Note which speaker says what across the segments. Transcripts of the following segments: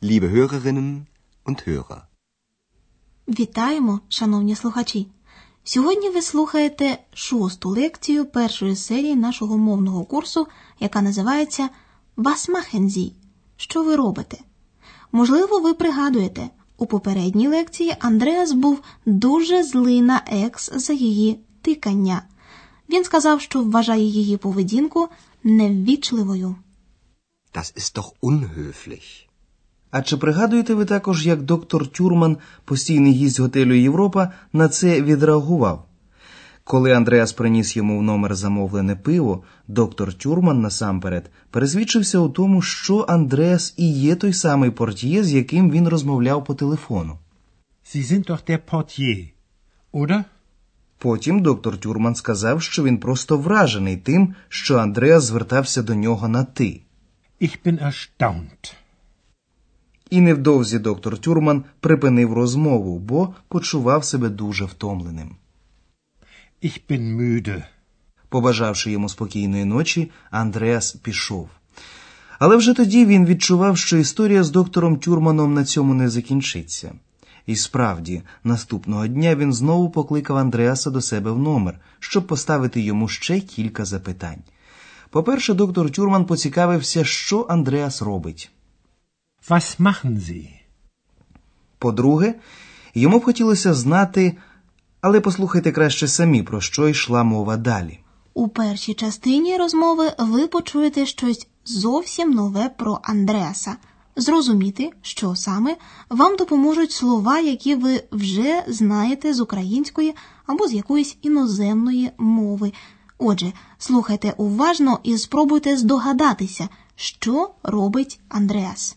Speaker 1: liebe Hörerinnen und Hörer.
Speaker 2: Вітаємо, шановні слухачі! Сьогодні ви слухаєте шосту лекцію першої серії нашого мовного курсу, яка називається «Was machen Sie?» Що ви робите? Можливо, ви пригадуєте, у попередній лекції Андреас був дуже злий на екс за її тикання. Він сказав, що вважає її поведінку неввічливою.
Speaker 1: Das ist doch unhöflich.
Speaker 3: А чи пригадуєте ви також, як доктор Тюрман, постійний гість готелю Європа, на це відреагував? Коли Андреас приніс йому в номер замовлене пиво, доктор Тюрман насамперед пересвідчився у тому, що Андреас і є той самий портьє, з яким він розмовляв по телефону.
Speaker 4: Sie sind doch der Portier, oder?
Speaker 3: Потім доктор Тюрман сказав, що він просто вражений тим, що Андреас звертався до нього на ти.
Speaker 4: Ich bin erstaunt.
Speaker 3: І невдовзі доктор Тюрман припинив розмову, бо почував себе дуже втомленим.
Speaker 4: Ich bin müde.
Speaker 3: Побажавши йому спокійної ночі, Андреас пішов. Але вже тоді він відчував, що історія з доктором Тюрманом на цьому не закінчиться. І справді, наступного дня він знову покликав Андреаса до себе в номер, щоб поставити йому ще кілька запитань. По-перше, доктор Тюрман поцікавився, що Андреас робить.
Speaker 4: Was machen Sie?
Speaker 3: По-друге, йому б хотілося знати, але послухайте краще самі, про що йшла мова далі.
Speaker 2: У першій частині розмови ви почуєте щось зовсім нове про Андреаса. Зрозуміти, що саме вам допоможуть слова, які ви вже знаєте з української або з якоїсь іноземної мови. Отже, слухайте уважно і спробуйте здогадатися, що робить Андреас.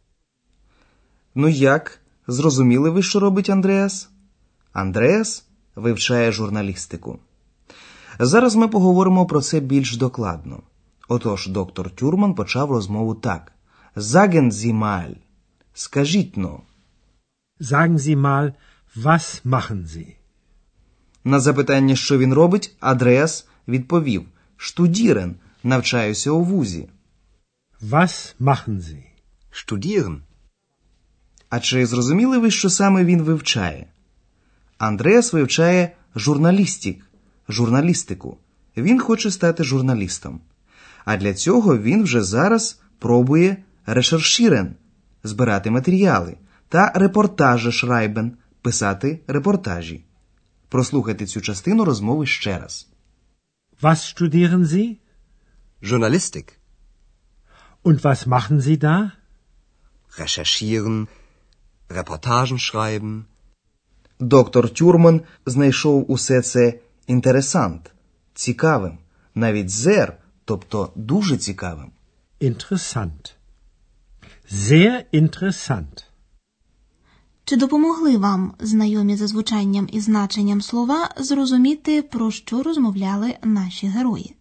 Speaker 3: Ну як? Зрозуміли ви, що робить Андреас? Андреас вивчає журналістику. Зараз ми поговоримо про це більш докладно. Отож, доктор Тюрман почав розмову так: Sie mal. Скажіть но.
Speaker 4: Sagen Sie mal, was machen Sie?
Speaker 3: На запитання, що він робить, Андреас відповів: Штудірен, навчаюся у вузі.
Speaker 4: Was machen Sie?
Speaker 1: Studieren.
Speaker 3: А чи зрозуміли ви, що саме він вивчає? Андреас вивчає журналістик, журналістику. Він хоче стати журналістом. А для цього він вже зараз пробує решершірен збирати матеріали та репортажі шрайбен писати репортажі. Прослухайте цю частину розмови ще раз.
Speaker 4: Was studieren Sie?
Speaker 1: Journalistik.
Speaker 4: Und was machen Sie da?
Speaker 1: Recherchieren, Reportagen schreiben.
Speaker 3: Доктор Тюрман знайшов усе це інтересант, цікавим, навіть зер, тобто дуже цікавим.
Speaker 4: Interessant. Sehr interessant.
Speaker 2: Чи допомогли вам знайомі за звучанням і значенням слова зрозуміти, про що розмовляли наші герої?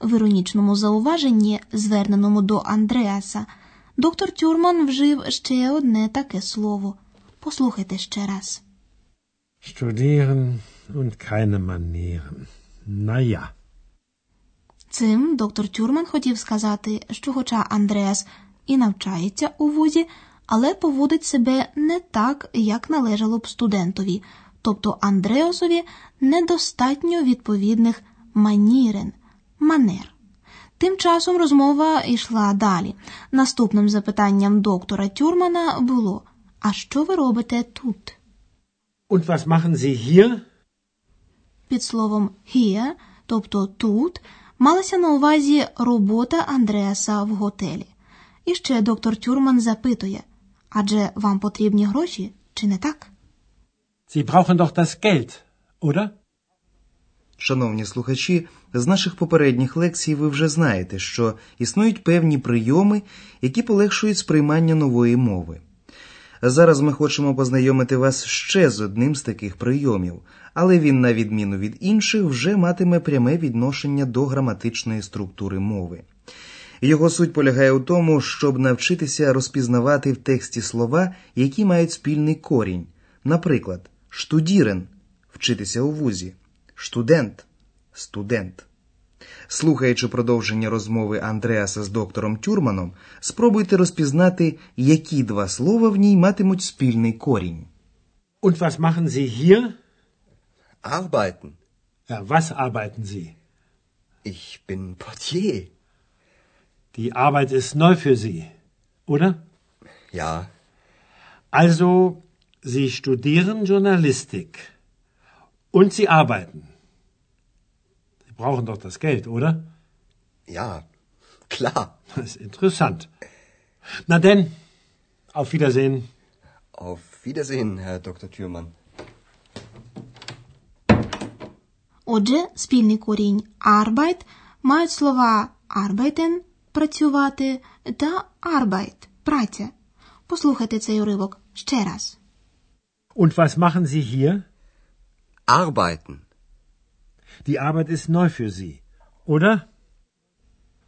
Speaker 2: В іронічному зауваженні, зверненому до Андреаса, доктор Тюрман вжив ще одне таке слово. Послухайте ще раз.
Speaker 4: Studieren und keine Manieren. Naja.
Speaker 2: Цим доктор Тюрман хотів сказати, що, хоча Андреас і навчається у вузі, але поводить себе не так, як належало б студентові, тобто Андреасові недостатньо відповідних манірен, манер. Тим часом розмова йшла далі. Наступним запитанням доктора Тюрмана було: А що ви робите тут?
Speaker 4: Und was machen Sie hier?
Speaker 2: Під словом here, тобто тут, малася на увазі робота Андреаса в готелі. І ще доктор Тюрман запитує: адже вам потрібні гроші, чи не так?
Speaker 4: Sie brauchen doch das Geld, oder?
Speaker 3: Шановні слухачі, з наших попередніх лекцій ви вже знаєте, що існують певні прийоми, які полегшують сприймання нової мови. Зараз ми хочемо познайомити вас ще з одним з таких прийомів, але він, на відміну від інших, вже матиме пряме відношення до граматичної структури мови. Його суть полягає у тому, щоб навчитися розпізнавати в тексті слова, які мають спільний корінь. Наприклад, штудірен вчитися у вузі, штудент студент. Слухаючи продовження розмови Андреаса з доктором Тюрманом, спробуйте розпізнати, які два слова в ній матимуть спільний корінь.
Speaker 4: Und was machen Sie hier?
Speaker 1: Arbeiten.
Speaker 4: Ja, was arbeiten Sie?
Speaker 1: Ich bin Portier.
Speaker 4: Die Arbeit ist neu für Sie, oder?
Speaker 1: Ja.
Speaker 4: Also, Sie studieren Journalistik. Und Sie arbeiten. Sie brauchen doch das Geld, oder?
Speaker 1: Ja. Klar.
Speaker 4: Das ist interessant. Na denn, auf Wiedersehen.
Speaker 1: Auf Wiedersehen, Herr Dr. Thürmann.
Speaker 2: Отже, спільний корінь Arbeit мають слова arbeiten – працювати та Arbeit – праця. Послухайте цей уривок ще раз.
Speaker 4: Und was machen Sie hier?
Speaker 1: Arbeiten.
Speaker 4: Die Arbeit ist neu für Sie, oder?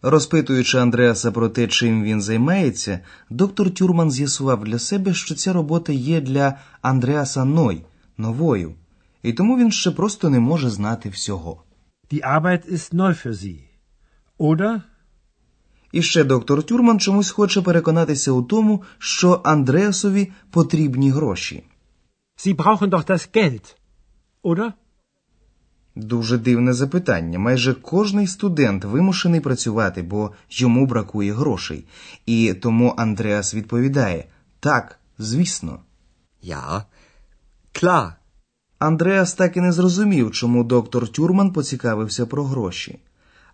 Speaker 3: Розпитуючи Андреаса про те, чим він займається, доктор Тюрман з'ясував для себе, що ця робота є для Андреаса Ной новою, і тому він ще просто не може знати всього.
Speaker 4: Die Arbeit ist neu für Sie, oder?
Speaker 3: І ще доктор Тюрман чомусь хоче переконатися у тому, що Андреасові потрібні гроші.
Speaker 4: Sie brauchen doch das Geld, oder?
Speaker 3: Дуже дивне запитання. Майже кожний студент вимушений працювати, бо йому бракує грошей. І тому Андреас відповідає: так, звісно.
Speaker 1: Ja. Klar.
Speaker 3: Андреас так і не зрозумів, чому доктор Тюрман поцікавився про гроші.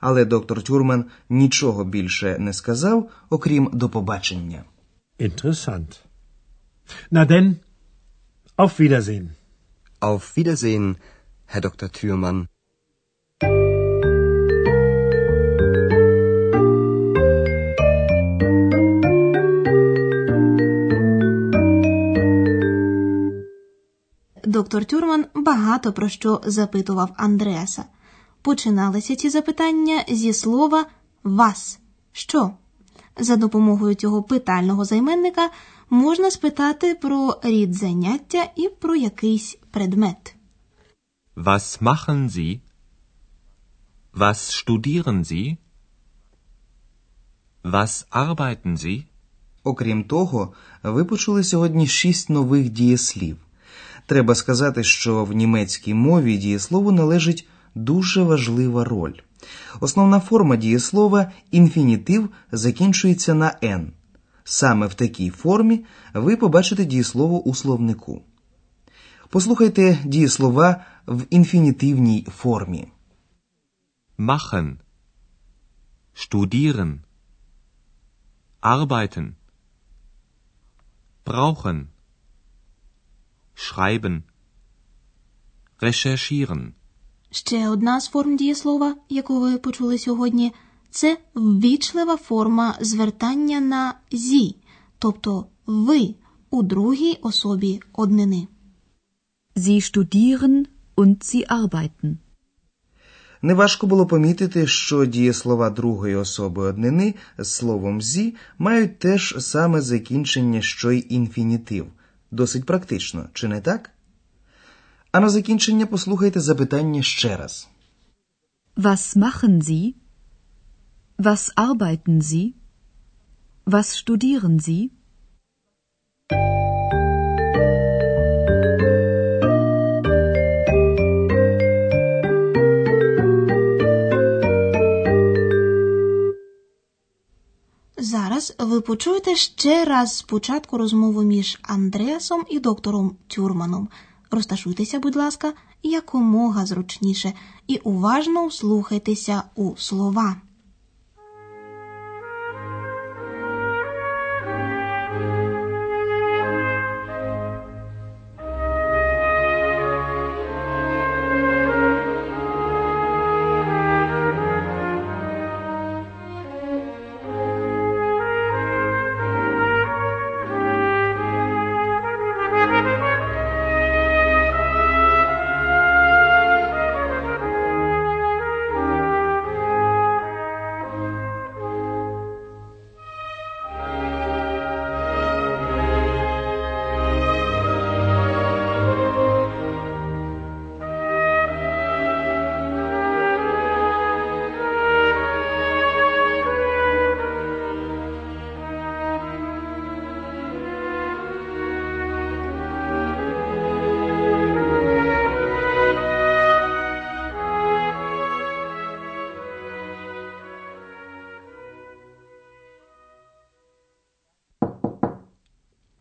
Speaker 3: Але доктор Тюрман нічого більше не сказав, окрім до побачення.
Speaker 4: Interessant. Na denn, auf Wiedersehen.
Speaker 1: Auf Wiedersehen, Herr Dr. Thürmann.
Speaker 2: Доктор Тюрман багато про що запитував Андреаса. Починалися ці запитання зі слова вас. Що? За допомогою цього питального займенника можна спитати про рід заняття і про якийсь предмет.
Speaker 5: Was machen Sie? Was studieren Sie? Was arbeiten Sie?
Speaker 3: Окрім того, ви почули сьогодні шість нових дієслів. Треба сказати, що в німецькій мові дієслову належить дуже важлива роль. Основна форма дієслова інфінітив закінчується на «н». Саме в такій формі ви побачите дієслово у словнику. Послухайте дієслова в інфінітивній формі.
Speaker 5: Machen. Studieren. Arbeiten. Brauchen. Schreiben. Recherchieren.
Speaker 2: Ще одна з форм дієслова, яку ви почули сьогодні, це ввічлива форма звертання на зі, тобто ви у другій особі однини.
Speaker 6: Sie studieren und sie arbeiten.
Speaker 3: Неважко було помітити, що дієслова другої особи однини з словом зі мають теж саме закінчення, що й інфінітив. Досить практично, чи не так? А на закінчення послухайте запитання ще раз.
Speaker 6: Was machen Sie? Was arbeiten Sie? Was studieren Sie?
Speaker 2: Зараз ви почуєте ще раз спочатку розмову між Андреасом і доктором Тюрманом. Розташуйтеся, будь ласка, якомога зручніше і уважно вслухайтеся у слова.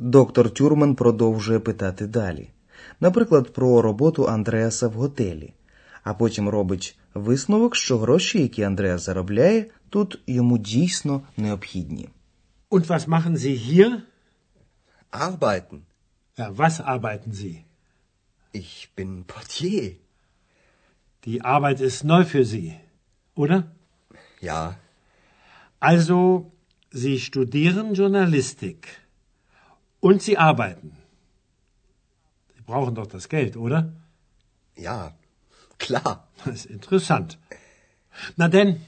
Speaker 3: Доктор Тюрман продовжує питати далі. Наприклад, про роботу Андреаса в готелі, а потім робить висновок, що гроші, які Андреас заробляє, тут йому дійсно необхідні.
Speaker 4: Und was machen Sie hier?
Speaker 1: Arbeiten.
Speaker 4: Ja, was arbeiten Sie?
Speaker 1: Ich bin Portier.
Speaker 4: Die Arbeit ist neu für Sie, oder?
Speaker 1: Ja,
Speaker 4: Also, Sie studieren Journalistik. Und Sie arbeiten. Sie brauchen doch das Geld, oder?
Speaker 1: ja, klar.
Speaker 4: Das ist interessant. Na denn,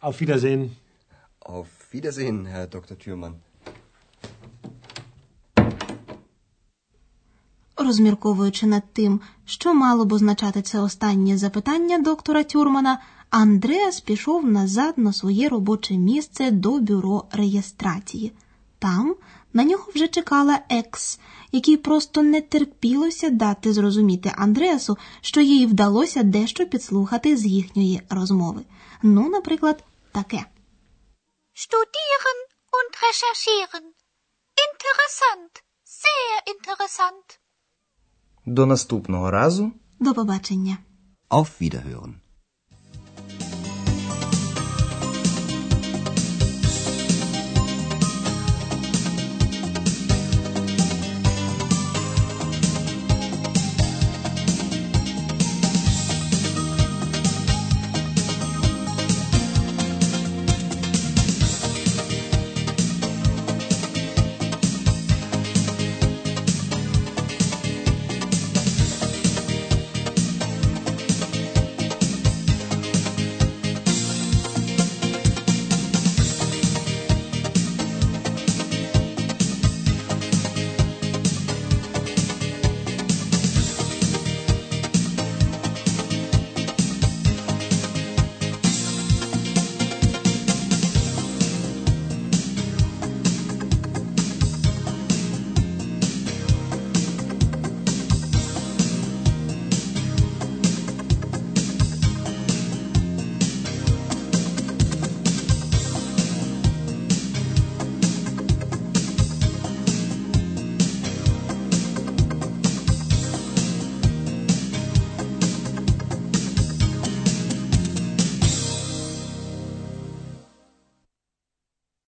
Speaker 4: auf Wiedersehen.
Speaker 1: Auf Wiedersehen, Herr Dr. Thürmann.
Speaker 2: Розмірковуючи над тим, що мало б означати це останнє запитання доктора Тюрмана, Андреас пішов назад на своє робоче місце до бюро реєстрації. Там на нього вже чекала екс, якій просто не терпілося дати зрозуміти Андреасу, що їй вдалося дещо підслухати з їхньої розмови. Ну, наприклад, таке.
Speaker 7: Studieren und recherchieren. Interessant. Sehr interessant.
Speaker 3: До наступного разу.
Speaker 2: До побачення.
Speaker 1: Auf Wiederhören.